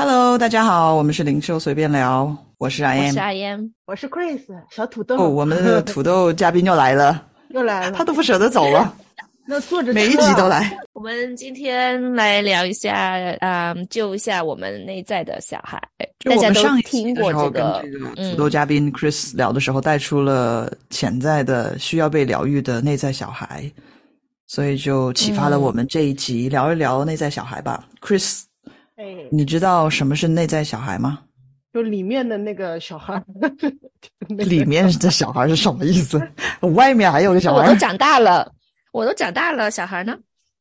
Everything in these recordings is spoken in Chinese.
Hello，大家好，我们是零售随便聊，我是 I 我 M 是。I M，我是 Chris 小土豆。哦，我们的土豆嘉宾又来了，又来了，他都不舍得走了，那坐着每一集都来。我们今天来聊一下，嗯，救一下我们内在的小孩。就大家都我们上一期听过的时候，跟这个土豆嘉宾 Chris 聊的时候，带出了潜在的需要被疗愈的内在小孩，所以就启发了嗯我们这一集聊一聊内在小孩吧。Chris，哎，你知道什么是内在小孩吗？就里面的那个小孩 里面的小孩是什么意思？外面还有个小孩？我都长大了，我都长大了，小孩呢？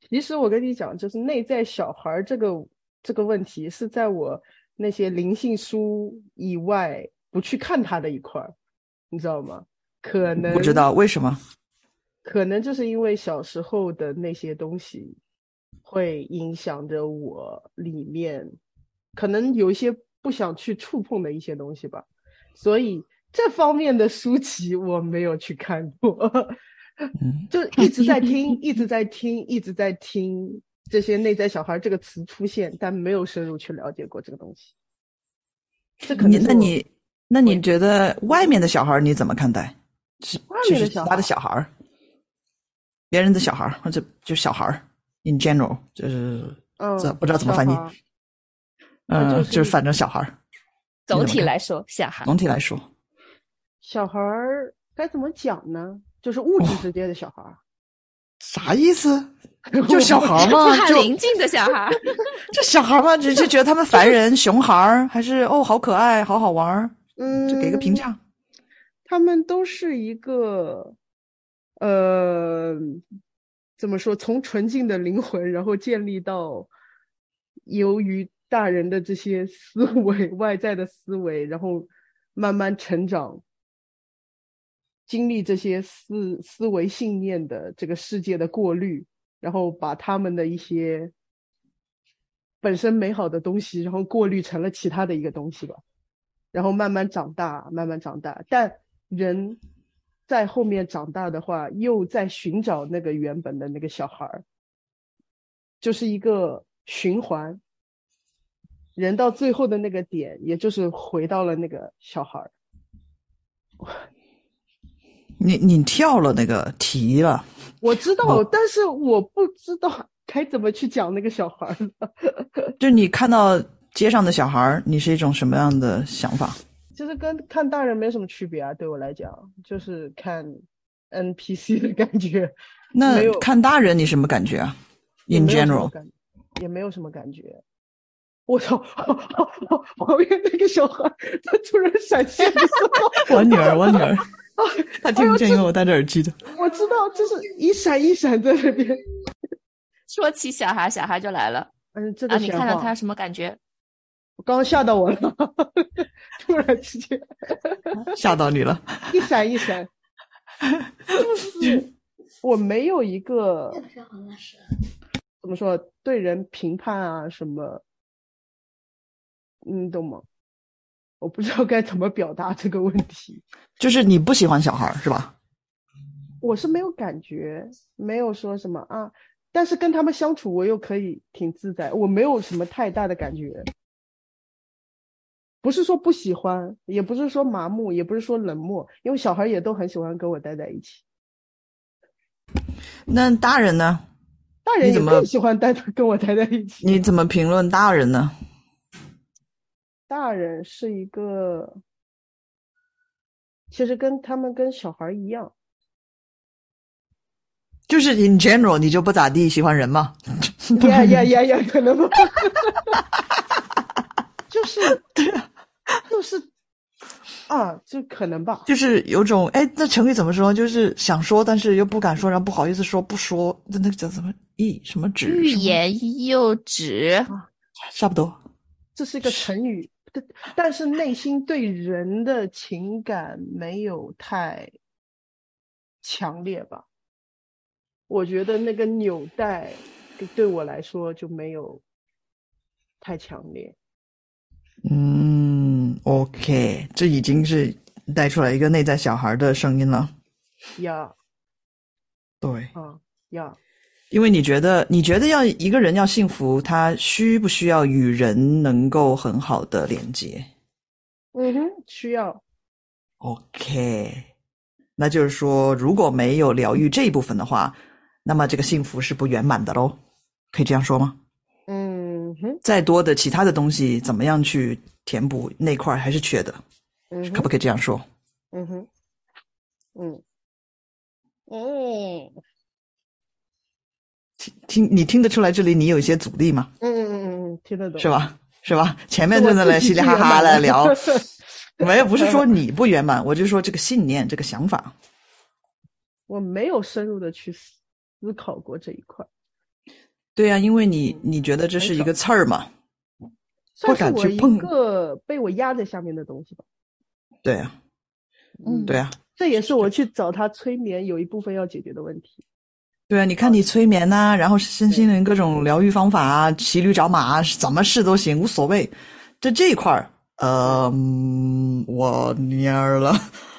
其实我跟你讲，就是内在小孩这个这个问题，是在我那些灵性书以外不去看它的一块儿，你知道吗？可能不知，道为什么。可能就是因为小时候的那些东西，会影响着我里面，可能有一些不想去触碰的一些东西吧，所以这方面的书籍我没有去看过。嗯，就一直在听，一直在听，一直在听这些“内在小孩”这个词出现，但没有深入去了解过这个东西。这可能你那你那你觉得外面的小孩你怎么看待？是外就是其他的面的小孩小孩儿，别人的小孩儿或者就小孩儿，in general 就是嗯这不知道怎么翻译嗯、就是就是反正小孩儿。总体来说，小孩。总体来说，小孩儿该怎么讲呢？就是物质世界的小孩儿，啥意思？就小孩儿嘛，很就邻近的小孩，这小孩儿嘛，只是觉得他们烦人，熊孩儿还是哦好可爱，好好玩儿，嗯，就给个评价。他们都是一个，呃，怎么说？从纯净的灵魂，然后建立到由于大人的这些思维、外在的思维，然后慢慢成长，经历这些思思维信念的这个世界的过滤，然后把他们的一些本身美好的东西，然后过滤成了其他的一个东西吧。然后慢慢长大，慢慢长大。但人在后面长大的话，又在寻找那个原本的那个小孩儿，就是一个循环。人到最后的那个点，也就是回到了那个小孩儿。你你跳了那个题了，我知道，但是我不知道该怎么去讲那个小孩儿。就你看到街上的小孩儿，你是一种什么样的想法？就是跟看大人没什么区别啊，对我来讲，就是看 NPC 的感觉。那看大人你什么感觉啊？In general，也没有什么感觉。我操！旁边那个小孩，他突然闪现的时候，我女儿，我女儿，啊，她听不见，因为我戴着耳机的。我知道，就是一闪一闪在那边。说起小孩，小孩就来了嗯，这啊！你个闲话看到他什么感觉？刚刚吓到我了，突然之间吓到你了。一闪一闪，就是我没有一个怎么说对人评判啊什么，你懂吗？我不知道该怎么表达这个问题。就是你不喜欢小孩是吧？我是没有感觉，没有说什么啊，但是跟他们相处，我又可以挺自在，我没有什么太大的感觉。不是说不喜欢，也不是说麻木，也不是说冷漠，因为小孩也都很喜欢跟我待在一起，那大人呢？大人也更喜欢待跟我待在一起。你怎么评论大人呢？大人是一个，其实跟他们跟小孩一样，就是 in general 你就不咋地喜欢人吗？呀呀呀呀，可能吧，就是 对啊就是啊，就可能吧。就是有种哎，那成语怎么说？就是想说，但是又不敢说，然后不好意思说，不说，那那个叫什么意什么止？欲言又止，差不多。这是一个成语，但但是内心对人的情感没有太强烈吧？我觉得那个纽带对我来说就没有太强烈。嗯，OK，这已经是带出来一个内在小孩的声音了。要对，啊要，因为你觉得，你觉得要一个人要幸福，他需不需要与人能够很好的连接嗯哼，需要。？OK，那就是说，如果没有疗愈这一部分的话，那么这个幸福是不圆满的喽。可以这样说吗？再多的其他的东西，怎么样去填补那块儿还是缺的，嗯，可不可以这样说？嗯哼，嗯，嗯，听听你听得出来这里你有一些阻力吗？嗯嗯嗯嗯，听得懂是？吧？是吧？前面是我真的来自己稀里哈哈去圆满的的聊，没有，不是说你不圆满，我就说这个信念、这个想法。我没有深入的去思考过这一块，对呀、因为你你觉得这是一个刺儿嘛？算是我一敢去碰个被我压在下面的东西吧。对呀、嗯对呀、这也是我去找他催眠有一部分要解决的问题。对啊！你看你催眠呐、然后身心灵各种疗愈方法啊，骑驴找马啊，怎么试都行，无所谓。这这一块儿，呃，嗯我蔫儿了，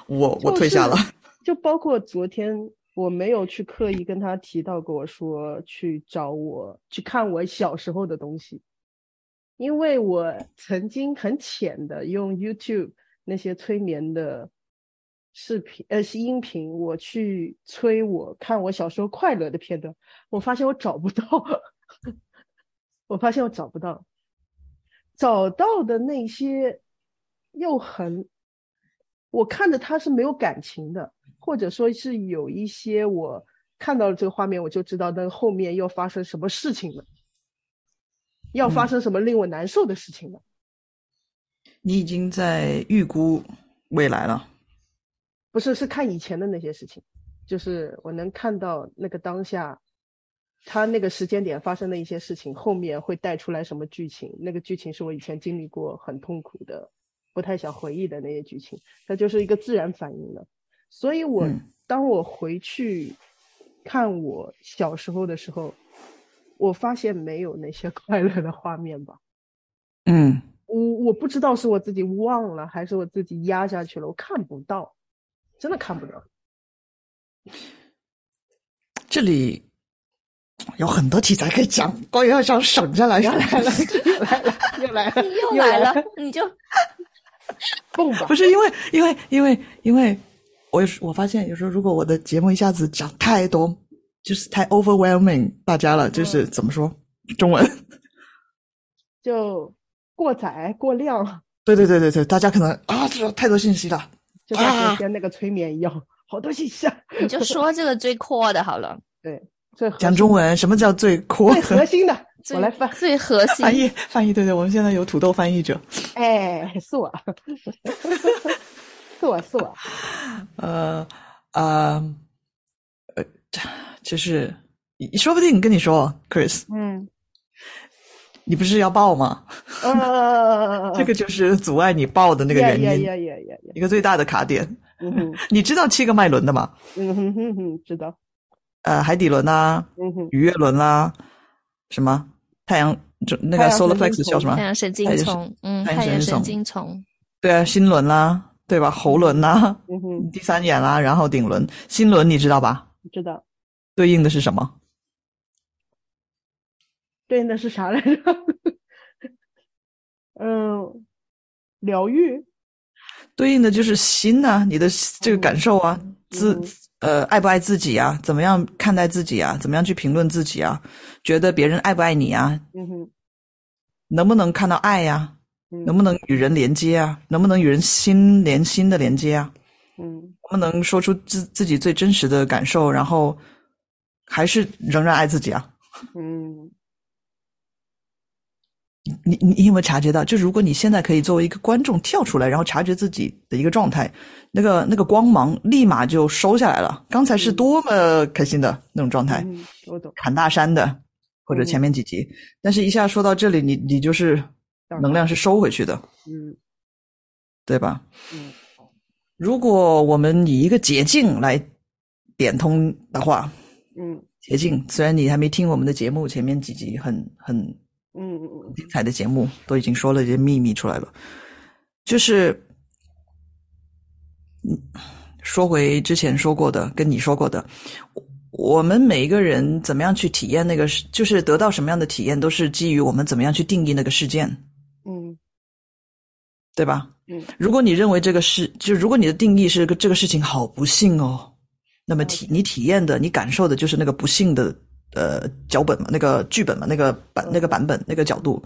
我我退下了。就包括昨天，我没有去刻意跟他提到过说去找我去看我小时候的东西，因为我曾经很浅的用 YouTube 那些催眠的视频呃是音频，我去催我看我小时候快乐的片段，我发现我找不到，我发现我找不到，找到的那些又很，我看着它是没有感情的。或者说是有一些我看到了这个画面，我就知道那个后面要发生什么事情了，要发生什么令我难受的事情了。你已经在预估未来了。不是，是看以前的那些事情，就是我能看到那个当下，他那个时间点发生的一些事情，后面会带出来什么剧情？那个剧情是我以前经历过很痛苦的，不太想回忆的那些剧情，它就是一个自然反应了。所以我，嗯当我回去看我小时候的时候，我发现没有那些 快乐的画面吧。嗯，我我不知道是我自己忘了，还是我自己压下去了，我看不到，真的看不到。这里有很多题材可以讲，关于要想省下来。又 来了，又来了，又来了，又来来了，你就蹦吧不。是因为，因为，因为，因为我有时我发现有时候如果我的节目一下子讲太多，就是太 overwhelming 大家了，就是怎么说中文？就过载过量，对对对对对，大家可能啊，这太多信息了。就像啊昨天那个催眠一样，好多信息啊。你就说这个最 core 的好了，对，最讲中文，什么叫最酷？最核心的，我来翻。最核心翻译翻译，对对，我们现在有土豆翻译者。哎，是我，是我是我。呃呃呃，就是说不定跟你说，Chris，嗯，你不是要报吗？呃，这个就是阻碍你报的那个原因，呀呀呀呀呀！一个最大的卡点。嗯，你知道七个脉轮的吗？嗯哼哼哼，知道。呃，海底轮啦，嗯哼，鱼跃轮啦，什么太阳就那个 solar plexus 叫什么太？阳神经丛，嗯，太阳神经丛，对啊，心轮啦，对吧？喉轮呐，嗯哼，第三眼啦，然后顶轮、心轮，你知道吧？知道。对应的是什么？对，应的是啥来着？嗯，疗愈。对应的就是心呐、你的这个感受啊，自嗯呃爱不爱自己啊？怎么样看待自己啊？怎么样去评论自己啊？觉得别人爱不爱你啊？嗯哼，能不能看到爱呀、嗯能不能与人连接啊？能不能与人心连心的连接啊？嗯能不能说出自自己最真实的感受，然后还是仍然爱自己啊？嗯你你你有没有察觉到？就如果你现在可以作为一个观众跳出来，然后察觉自己的一个状态，那个那个光芒立马就收下来了。刚才是多么开心的那种状态，嗯，我懂。砍大山的，或者前面几集，但是一下说到这里，你你就是能量是收回去的，嗯。对吧？嗯。如果我们以一个捷径来点通的话，嗯。捷径虽然你还没听我们的节目，前面几集很很嗯嗯精彩的节目都已经说了一些秘密出来了，就是，嗯，说回之前说过的，跟你说过的，我我们每一个人怎么样去体验那个事，就是得到什么样的体验，都是基于我们怎么样去定义那个事件，嗯对吧？嗯如果你认为这个事，就如果你的定义是这个事情好不幸哦，那么体你体验的、你感受的就是那个不幸的呃脚本嘛，那个剧本嘛，那个版那个版本那个角度。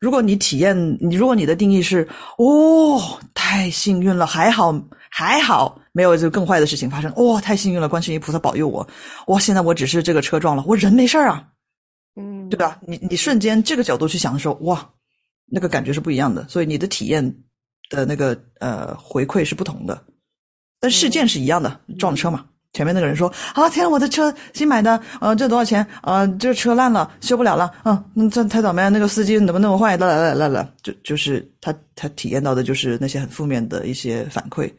如果你体验，你如果你的定义是哦，太幸运了，还好还好，没有就更坏的事情发生，哇、太幸运了，观世音菩萨保佑我，哇，现在我只是这个车撞了，我人没事儿啊，嗯，对吧？你你瞬间这个角度去想的时候，哇，那个感觉是不一样的，所以你的体验的那个呃回馈是不同的，但事件是一样的，撞车嘛。前面那个人说啊，天啊，我的车新买的，呃，这多少钱？呃，这车烂了，修不了了，嗯，那这太倒霉了，那个司机怎么那么坏？啦啦啦啦啦，就就是他他体验到的就是那些很负面的一些反馈。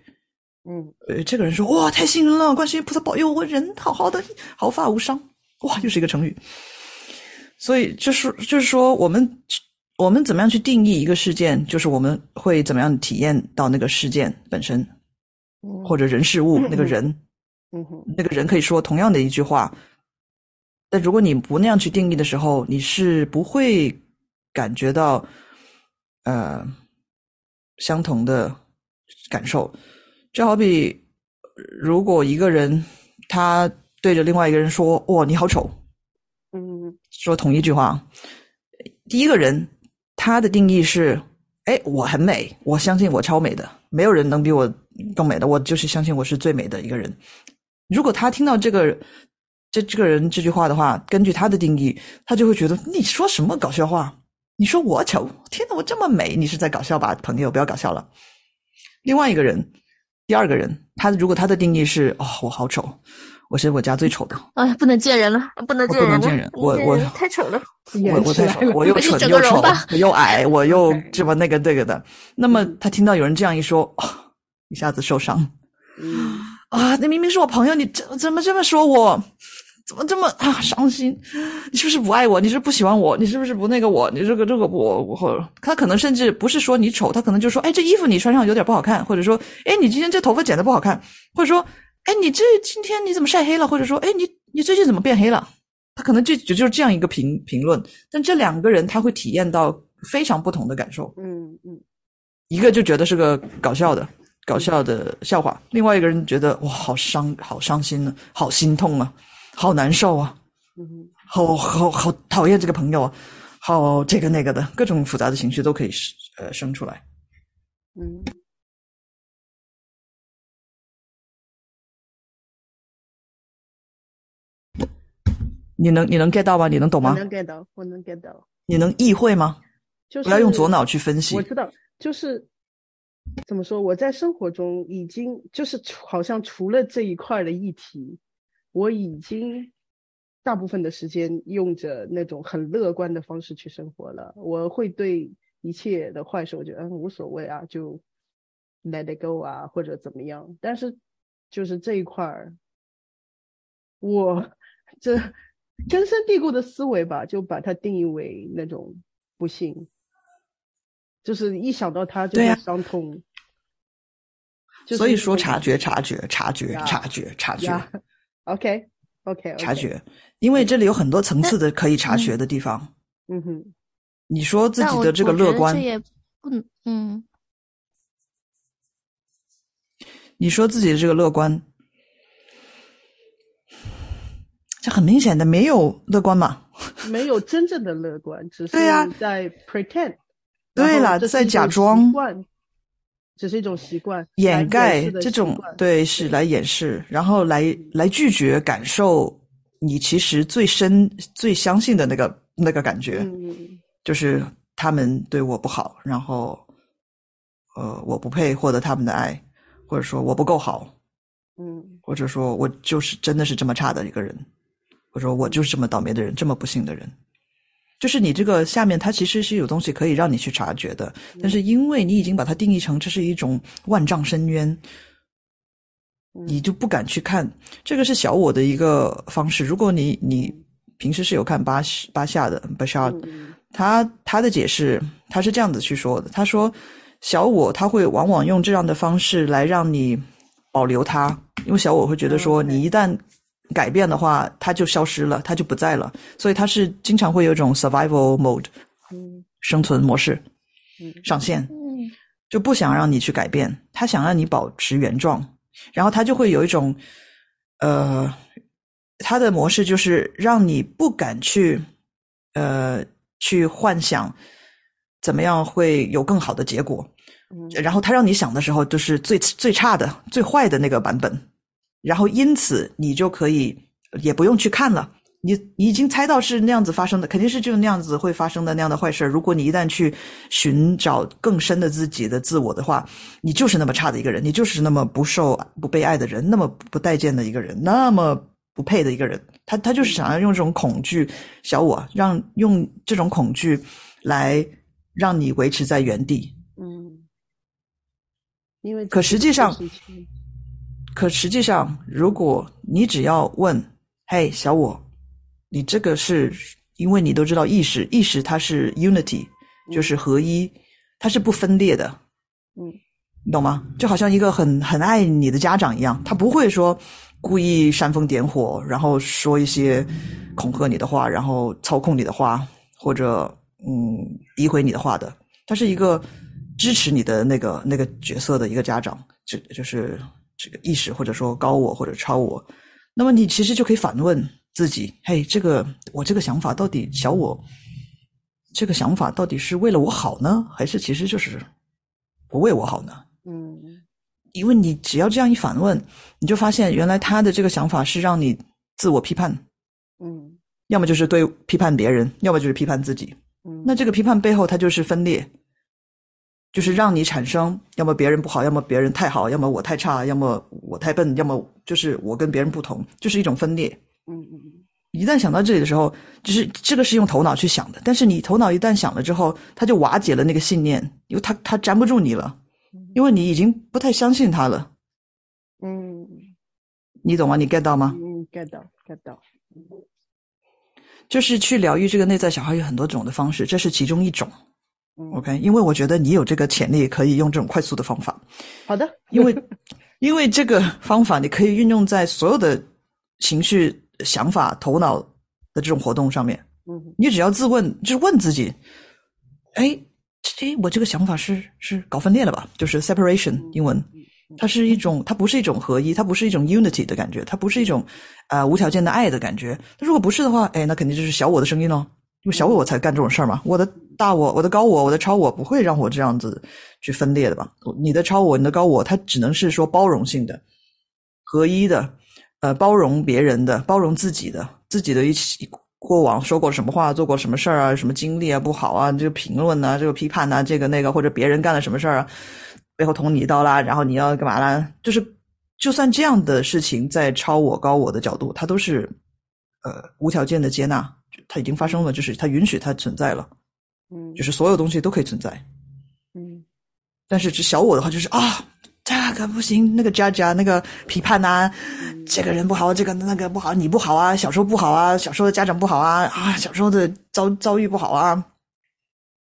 嗯呃，这个人说哇，太幸运了，观世音菩萨保佑我人好好的，毫发无伤。哇，又是一个成语。所以就是就是说，我们我们怎么样去定义一个事件，就是我们会怎么样体验到那个事件本身，嗯，或者人事物那个人，嗯那个人可以说同样的一句话，但如果你不那样去定义的时候，你是不会感觉到呃相同的感受。就好比如果一个人他对着另外一个人说：“哇，你好丑。”嗯。说同一句话，第一个人他的定义是：哎，我很美，我相信我超美的，没有人能比我更美的，我就是相信我是最美的一个人。如果他听到这个这这个人这句话的话，根据他的定义，他就会觉得你说什么搞笑话？你说我丑？天哪，我这么美，你是在搞笑吧？朋友，不要搞笑了。另外一个人，第二个人，他如果他的定义是哦，我好丑，我是我家最丑的，哎呀，不能见人了，不能见人了，不能见人我我太丑了。我 我太丑我又回去蠢又丑又矮，我又 这么那个这个的。那么他听到有人这样一说，哦，一下子受伤嗯啊！那明明是我朋友，你怎怎么这么说我？怎么这么啊伤心？你是不是不爱我？你是不是不喜欢我？你是不是不那个我？你这个这个我我他可能甚至不是说你丑，他可能就说，哎，这衣服你穿上有点不好看，或者说，哎，你今天这头发剪的不好看，或者说，哎，你这今天你怎么晒黑了？或者说，哎，你你最近怎么变黑了？他可能就就就是这样一个评评论，但这两个人他会体验到非常不同的感受，嗯嗯一个就觉得是个搞笑的搞笑的笑话，另外一个人觉得哇，好伤好伤心啊，好心痛啊，好难受啊，嗯好好好讨厌这个朋友啊，好这个那个的各种复杂的情绪都可以呃生出来。嗯你能你能 get 到吗？你能懂吗？我能 get 到，我能 get 到，你能意会吗？就是不要用左脑去分析我。知道，就是怎么说，我在生活中已经就是好像除了这一块儿的议题，我已经大部分的时间用着那种很乐观的方式去生活了。我会对一切的坏事，我觉得嗯无所谓啊，就 let it go 啊，或者怎么样。但是就是这一块儿，我这根深蒂固的思维吧，就把它定义为那种不幸。就是一想到他就会伤痛。就是所以说察觉察觉察觉呀察觉察觉呀，OK OK 察，觉，因为这里有很多层次的可以察觉的地方。嗯哼，你说自己的这个乐观，这也不，嗯，你说自己的这个乐观，这很明显的没有乐观嘛？没有真正的乐观，只是在 pretend。对了在假装只是一种习惯，掩盖这种对是来掩饰，然后来来拒绝感受你其实最深最相信的那个那个感觉，嗯就是他们对我不好，然后呃我不配获得他们的爱，或者说我不够好，嗯或者说我就是真的是这么差的一个人，或者说我就是这么倒霉的人，这么不幸的人。就是你这个下面，它其实是有东西可以让你去察觉的，但是因为你已经把它定义成这是一种万丈深渊，嗯你就不敢去看。这个是小我的一个方式。如果你你平时是有看巴西巴夏的巴夏，嗯他他的解释他是这样子去说的，他说小我他会往往用这样的方式来让你保留它，因为小我会觉得说你一旦改变的话，它就消失了，它就不在了。所以它是经常会有一种 survival mode 嗯。生存模式嗯。上线，嗯。就不想让你去改变，他想让你保持原状，然后他就会有一种，呃，他的模式就是让你不敢去，呃，去幻想怎么样会有更好的结果，嗯。然后他让你想的时候，就是最最差的、最坏的那个版本，然后因此你就可以也不用去看了。你你已经猜到是那样子发生的，肯定是就那样子会发生的那样的坏事儿。如果你一旦去寻找更深的自己的自我的话，你就是那么差的一个人，你就是那么不受不被爱的人，那么不待见的一个人，那么不配的一个人。他他就是想要用这种恐惧小我，让用这种恐惧来让你维持在原地。嗯，因为可实际上可实际上，如果你只要问，嘿，小我，你这个是因为你都知道意识，意识它是 unity，就是合一，它是不分裂的，嗯你懂吗？就好像一个很很爱你的家长一样，他不会说故意煽风点火，然后说一些恐吓你的话，然后操控你的话，或者嗯诋毁你的话的。他是一个支持你的那个那个角色的一个家长，就就是这个意识或者说高我或者超我。那么你其实就可以反问自己：嘿，这个我这个想法到底小我这个想法到底是为了我好呢，还是其实就是不为我好呢？嗯因为你只要这样一反问，你就发现原来他的这个想法是让你自我批判，嗯要么就是对批判别人，要么就是批判自己。嗯，那这个批判背后，它就是分裂，就是让你产生要么别人不好，要么别人太好，要么我太差，要么我太笨，要么就是我跟别人不同，就是一种分裂。嗯嗯嗯一旦想到这里的时候，就是这个是用头脑去想的，但是你头脑一旦想了之后，它就瓦解了那个信念，因为它它粘不住你了，因为你已经不太相信它了，嗯你懂吗？你 get 到吗？嗯，get 到 get 到，就是去疗愈这个内在小孩有很多种的方式，这是其中一种。嗯 OK，因为我觉得你有这个潜力，可以用这种快速的方法，好的，因为因为这个方法你可以运用在所有的情绪、想法、头脑的这种活动上面。嗯你只要自问，就是问自己，哎，哎，我这个想法是是搞分裂了吧？就是 separation 英文，它是一种，它不是一种合一，它不是一种 unity 的感觉，它不是一种呃无条件的爱的感觉。那如果不是的话，哎，那肯定就是小我的声音喽。因为小我我才干这种事儿嘛，我的大我、我的高我、我的超我不会让我这样子去分裂的吧？你的超我、你的高我，它只能是说包容性的、合一的，呃，包容别人的、包容自己的、自己的一起过往说过什么话、做过什么事儿啊、什么经历啊不好啊，这个评论呐、这个批判呐、这个那个，或者别人干了什么事儿啊，背后捅你一刀啦，然后你要干嘛啦？就是就算这样的事情，在超我、高我的角度，它都是呃无条件的接纳，它已经发生了，就是它允许它存在了，嗯就是所有东西都可以存在。嗯但是这小我的话就是啊，这个不行，那个加加那个批判呐、这个人不好，这个那个不好，你不好啊，小时候不好啊，小时候的家长不好啊，啊，小时候的遭遭遇不好啊，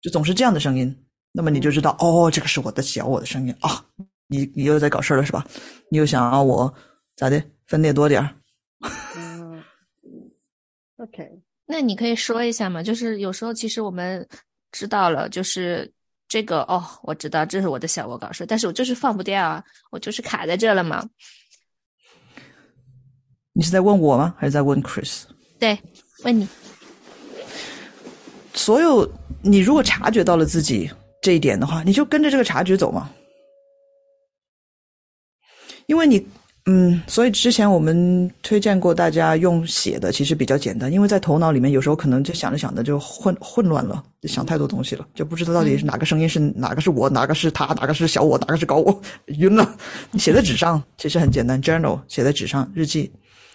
就总是这样的声音。那么你就知道，哦，这个是我的小我的声音啊，你你又在搞事儿了是吧？你又想让我咋的分裂多点儿？嗯，OK，那你可以说一下嘛？就是有时候其实我们知道了，就是这个哦，我知道这是我的小我搞事，但是我就是放不掉啊，我就是卡在这了嘛。你是在问我吗？还是在问 Chris？对，问你，所有你如果察觉到了自己这一点的话，你就跟着这个察觉走嘛。因为你，嗯，所以之前我们推荐过大家用写的，其实比较简单，因为在头脑里面有时候可能就想着想着就混混乱了，就想太多东西了，就不知道到底是哪个声音是哪个是我，哪个是他，哪个是小我，哪个是高我，晕了。你写在纸上其实很简单，journal 写在纸上，日记。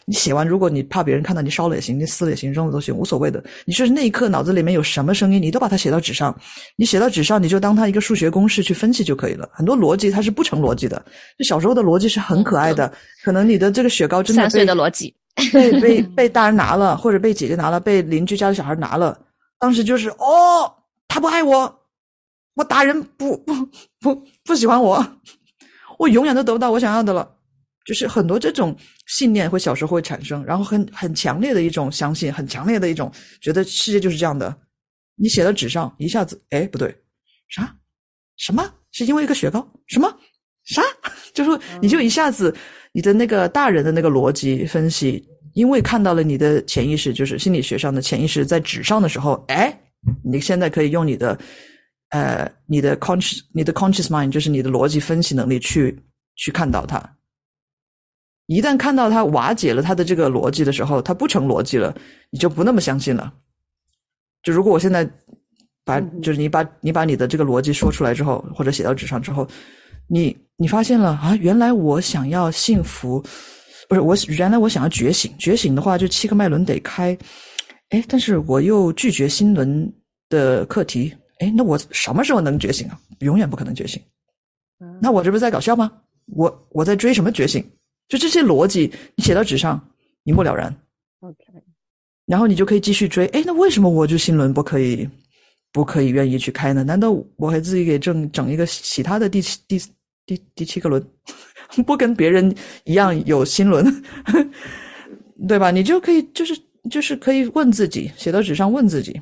你写完，如果你怕别人看到，你烧了也行，你撕了也行，扔了都行，无所谓的。你就是那一刻脑子里面有什么声音，你都把它写到纸上。你写到纸上，你就当它一个数学公式去分析就可以了。很多逻辑它是不成逻辑的，就小时候的逻辑是很可爱的。可能你的这个雪糕真的三岁被的逻辑，被被被大人拿了，或者被姐姐拿了，被邻居家的小孩拿了，当时就是哦，他不爱我，我打人不不不不喜欢我，我永远都得不到我想要的了。就是很多这种信念会小时候会产生，然后很很强烈的一种相信，很强烈的一种觉得世界就是这样的。你写到纸上，一下子，哎，不对，啥？什么？是因为一个雪糕？什么？啥？就说你就一下子，你的那个大人的那个逻辑分析，因为看到了你的潜意识，就是心理学上的潜意识在纸上的时候，哎，你现在可以用你的，呃，你的 conscious，你的 conscious mind，就是你的逻辑分析能力去去看到它。一旦看到它瓦解了它的这个逻辑的时候，它不成逻辑了，你就不那么相信了。就如果我现在把，就是你把你把你的这个逻辑说出来之后，或者写到纸上之后，你你发现了啊，原来我想要幸福，不是我原来我想要觉醒，觉醒的话就七个脉轮得开，哎，但是我又拒绝心轮的课题，哎，那我什么时候能觉醒啊？永远不可能觉醒。那我这不是在搞笑吗？我我在追什么觉醒？就这些逻辑，你写到纸上一目了然。OK，然后你就可以继续追。哎，那为什么我就心轮不可以，不可以愿意去开呢？难道我还自己给整整一个其他的第七第第第七个轮，不跟别人一样有心轮，对吧？你就可以就是就是可以问自己，写到纸上问自己，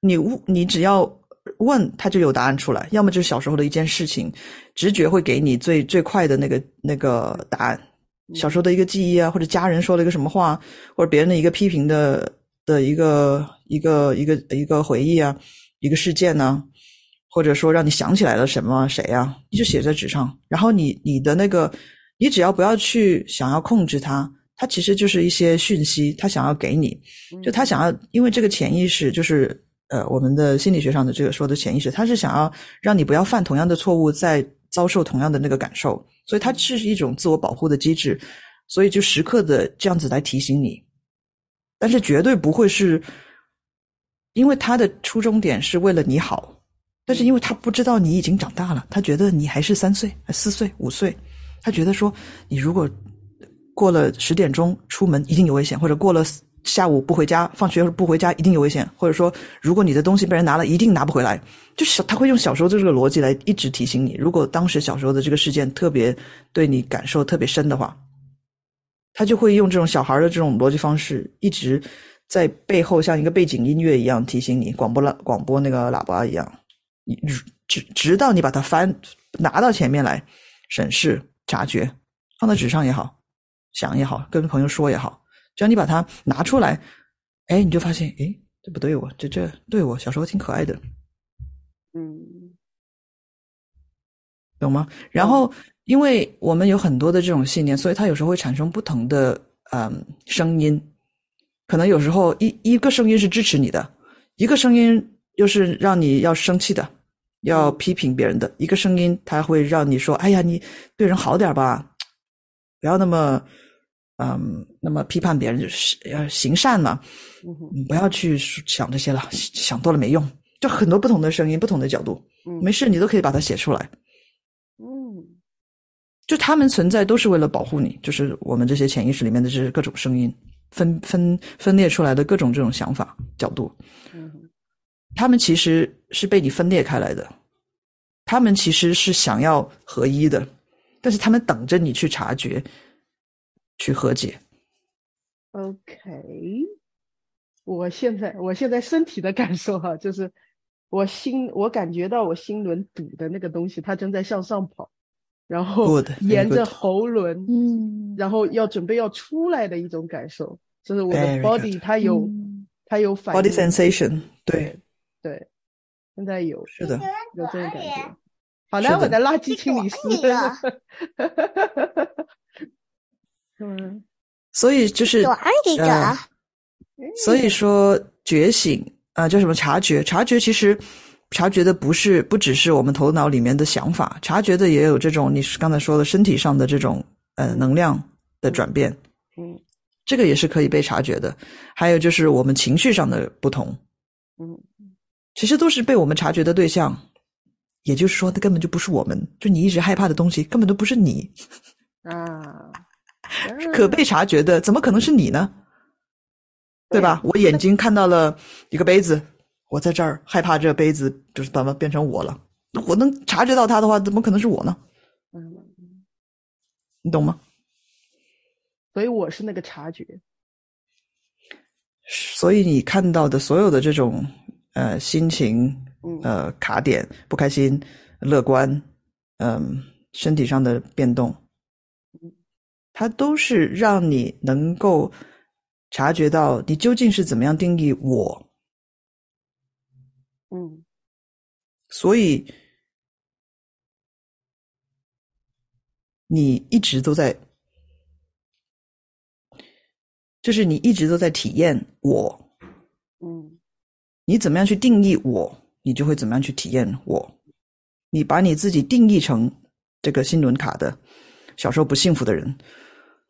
你你只要。问他就有答案出来，要么就是小时候的一件事情，直觉会给你最最快的那个那个答案。小时候的一个记忆啊，或者家人说了一个什么话，或者别人的一个批评的的一个一个一个一个回忆啊，一个事件呢，或者说让你想起来了什么谁啊，你就写在纸上。然后你你的那个，你只要不要去想要控制它，它其实就是一些讯息，他想要给你，就他想要，因为这个潜意识就是。呃，我们的心理学上的这个说的潜意识，他是想要让你不要犯同样的错误，再遭受同样的那个感受，所以它是一种自我保护的机制，所以就时刻的这样子来提醒你，但是绝对不会是，因为他的初衷点是为了你好，但是因为他不知道你已经长大了，他觉得你还是三岁、四岁、五岁，他觉得说你如果过了十点钟出门一定有危险，或者过了。下午不回家，放学不回家一定有危险，或者说，如果你的东西被人拿了，一定拿不回来。就是他会用小时候的这个逻辑来一直提醒你。如果当时小时候的这个事件特别对你感受特别深的话，他就会用这种小孩的这种逻辑方式，一直在背后像一个背景音乐一样提醒你，广播了广播那个喇叭一样，你直直到你把它翻拿到前面来审视察觉，放在纸上也好，想也好，跟朋友说也好。只要你把它拿出来，哎，你就发现，哎，这不对我，这这对我小时候挺可爱的，嗯，懂吗？然后，因为我们有很多的这种信念，所以它有时候会产生不同的嗯声音，可能有时候一一个声音是支持你的，一个声音又是让你要生气的，要批评别人的，一个声音它会让你说，哎呀，你对人好点吧，不要那么。嗯，那么批判别人就是要行善嘛，你不要去想这些了，想多了没用。就很多不同的声音，不同的角度，没事，你都可以把它写出来。嗯，就他们存在都是为了保护你，就是我们这些潜意识里面的这些各种声音，分分分裂出来的各种这种想法角度。嗯，他们其实是被你分裂开来的，他们其实是想要合一的，但是他们等着你去察觉。去和解。OK，我现在我现在身体的感受哈，就是我心我感觉到我心轮堵的那个东西，它正在向上跑，然后沿着喉轮，嗯，然后要准备要出来的一种感受，就是我的 body 它有它有反 body sensation，对对，现在有是的有这种感觉。好了，我的垃圾清理师。嗯，所以就是呃，所以说觉醒啊，叫什么察觉？察觉其实察觉的不是不只是我们头脑里面的想法，察觉的也有这种你是刚才说的身体上的这种呃能量的转变，嗯，这个也是可以被察觉的。还有就是我们情绪上的不同，嗯，其实都是被我们察觉的对象。也就是说，它根本就不是我们，就你一直害怕的东西，根本都不是你啊。可被察觉的，怎么可能是你呢？对吧？我眼睛看到了一个杯子，我在这儿害怕这杯子就是把它变成我了。我能察觉到它的话，怎么可能是我呢？你懂吗？所以我是那个察觉。所以你看到的所有的这种呃心情嗯呃卡点、不开心、乐观，嗯、身体上的变动，它都是让你能够察觉到你究竟是怎么样定义我。嗯所以你一直都在，就是你一直都在体验我，嗯你怎么样去定义我，你就会怎么样去体验我。你把你自己定义成这个新轮卡的小时候不幸福的人，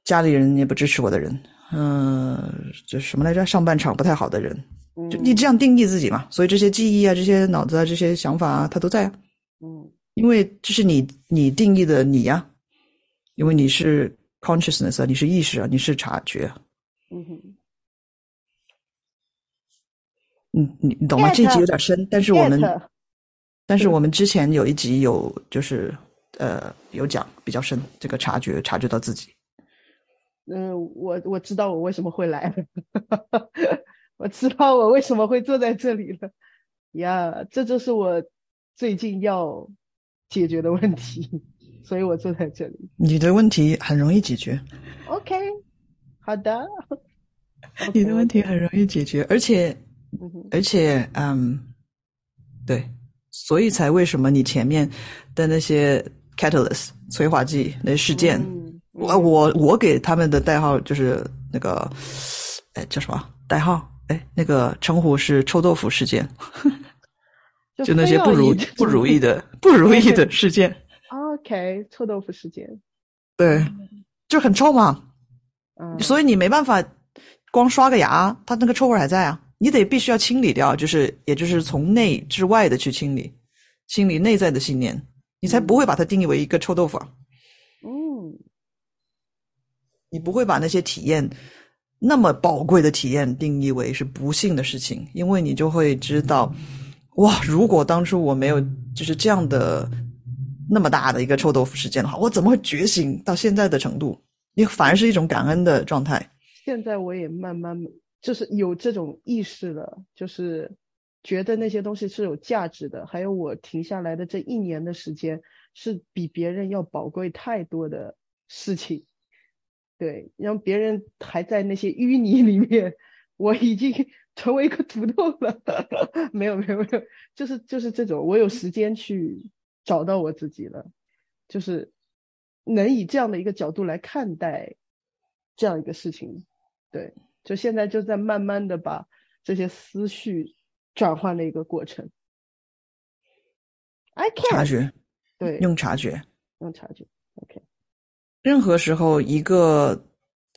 家里人也不支持我的人，嗯、这什么来着？上半场不太好的人，嗯，就你这样定义自己嘛。所以这些记忆啊，这些脑子啊，这些想法啊，它都在啊。嗯因为这是你你定义的你呀、因为你是 consciousness 啊，你是意识啊，你是察觉啊。嗯哼，嗯，你你懂吗？这一集有点深，但是我们但是我们之前有一集有就是呃有讲比较深，这个察觉察觉到自己。嗯，我我知道我为什么会来了，我知道我为什么会坐在这里了呀这就是我最近要解决的问题，所以我坐在这里。你的问题很容易解决，OK，好的。你的问题很容易解决，而且而且嗯，对，所以才为什么你前面的那些 catalyst 催化剂那事件。嗯我我我给他们的代号就是那个，哎叫什么代号？哎，那个称呼是臭豆腐事件，就那些不如不如意的 不如意的事件，OK，臭豆腐事件。对，就很臭嘛，嗯，所以你没办法光刷个牙，它那个臭味还在啊，你得必须要清理掉，就是也就是从内至外的去清理，清理内在的信念，你才不会把它定义为一个臭豆腐啊。嗯你不会把那些体验那么宝贵的体验定义为是不幸的事情，因为你就会知道，哇，如果当初我没有就是这样的那么大的一个臭豆腐事件的话，我怎么会觉醒到现在的程度？你反而是一种感恩的状态。现在我也慢慢就是有这种意识了，就是觉得那些东西是有价值的，还有我停下来的这一年的时间是比别人要宝贵太多的事情。对，让别人还在那些淤泥里面，我已经 成为一个土豆了。没有没有没有，就是就是这种，我有时间去找到我自己了，就是能以这样的一个角度来看待这样一个事情。对，就现在就在慢慢的把这些思绪转换的一个过程。I 察 can 觉，对用察觉。用察觉，OK，任何时候，一个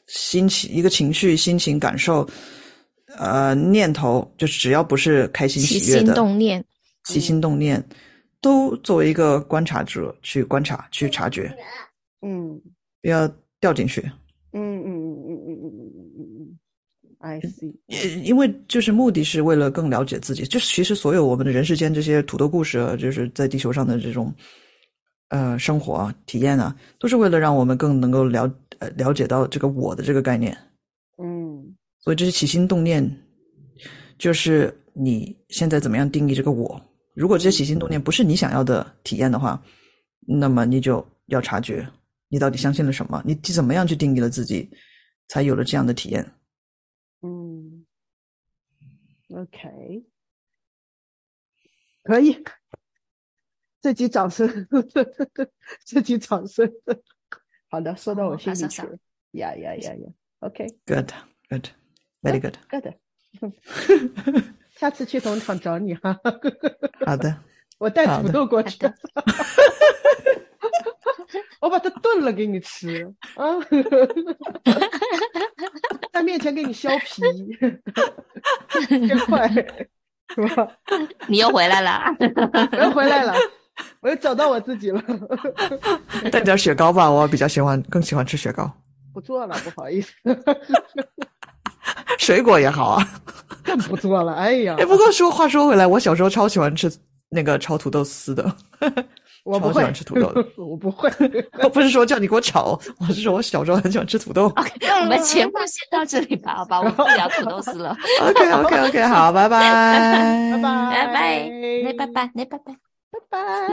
心情、一个情绪、心情、感受，呃，念头，就是只要不是开心起心喜悦的，动念，起心动念，都作为一个观察者去观察、去察觉，嗯不要掉进去。嗯嗯嗯嗯嗯嗯嗯嗯嗯嗯，I see，因因为就是目的是为了更了解自己，就是其实所有我们的人世间这些土豆故事啊，就是在地球上的这种呃生活啊、体验啊，都是为了让我们更能够了呃了解到这个我的这个概念。嗯所以这些起心动念，就是你现在怎么样定义这个我。如果这些起心动念不是你想要的体验的话，那么你就要察觉你到底相信了什么，你怎么样去定义了自己，才有了这样的体验。嗯，OK，可以，这集掌声，自己掌声，好的，说到我哦心里去了，呀呀呀呀，OK，Good, good, very good。good，下次去农场找你哈，好的，我带土豆过去我把它炖了给你吃啊，在面前给你削皮，真快是吧？你又回来了。我又回来了，我又找到我自己了。带点雪糕吧，我比较喜欢，更喜欢吃雪糕。不做了，不好意思，水果也好啊。更不做了。哎呀哎，，不过说话说回来，我小时候超喜欢吃那个炒土豆丝的。我不会超喜欢吃土豆的。我不会。我不是说叫你给我炒，我是说我小时候很喜欢吃土豆。OK，我们节目先到这里吧，好吧，我们不聊土豆丝了。OK OK OK，好，拜拜，拜拜拜拜，那拜拜，那拜拜。拜拜。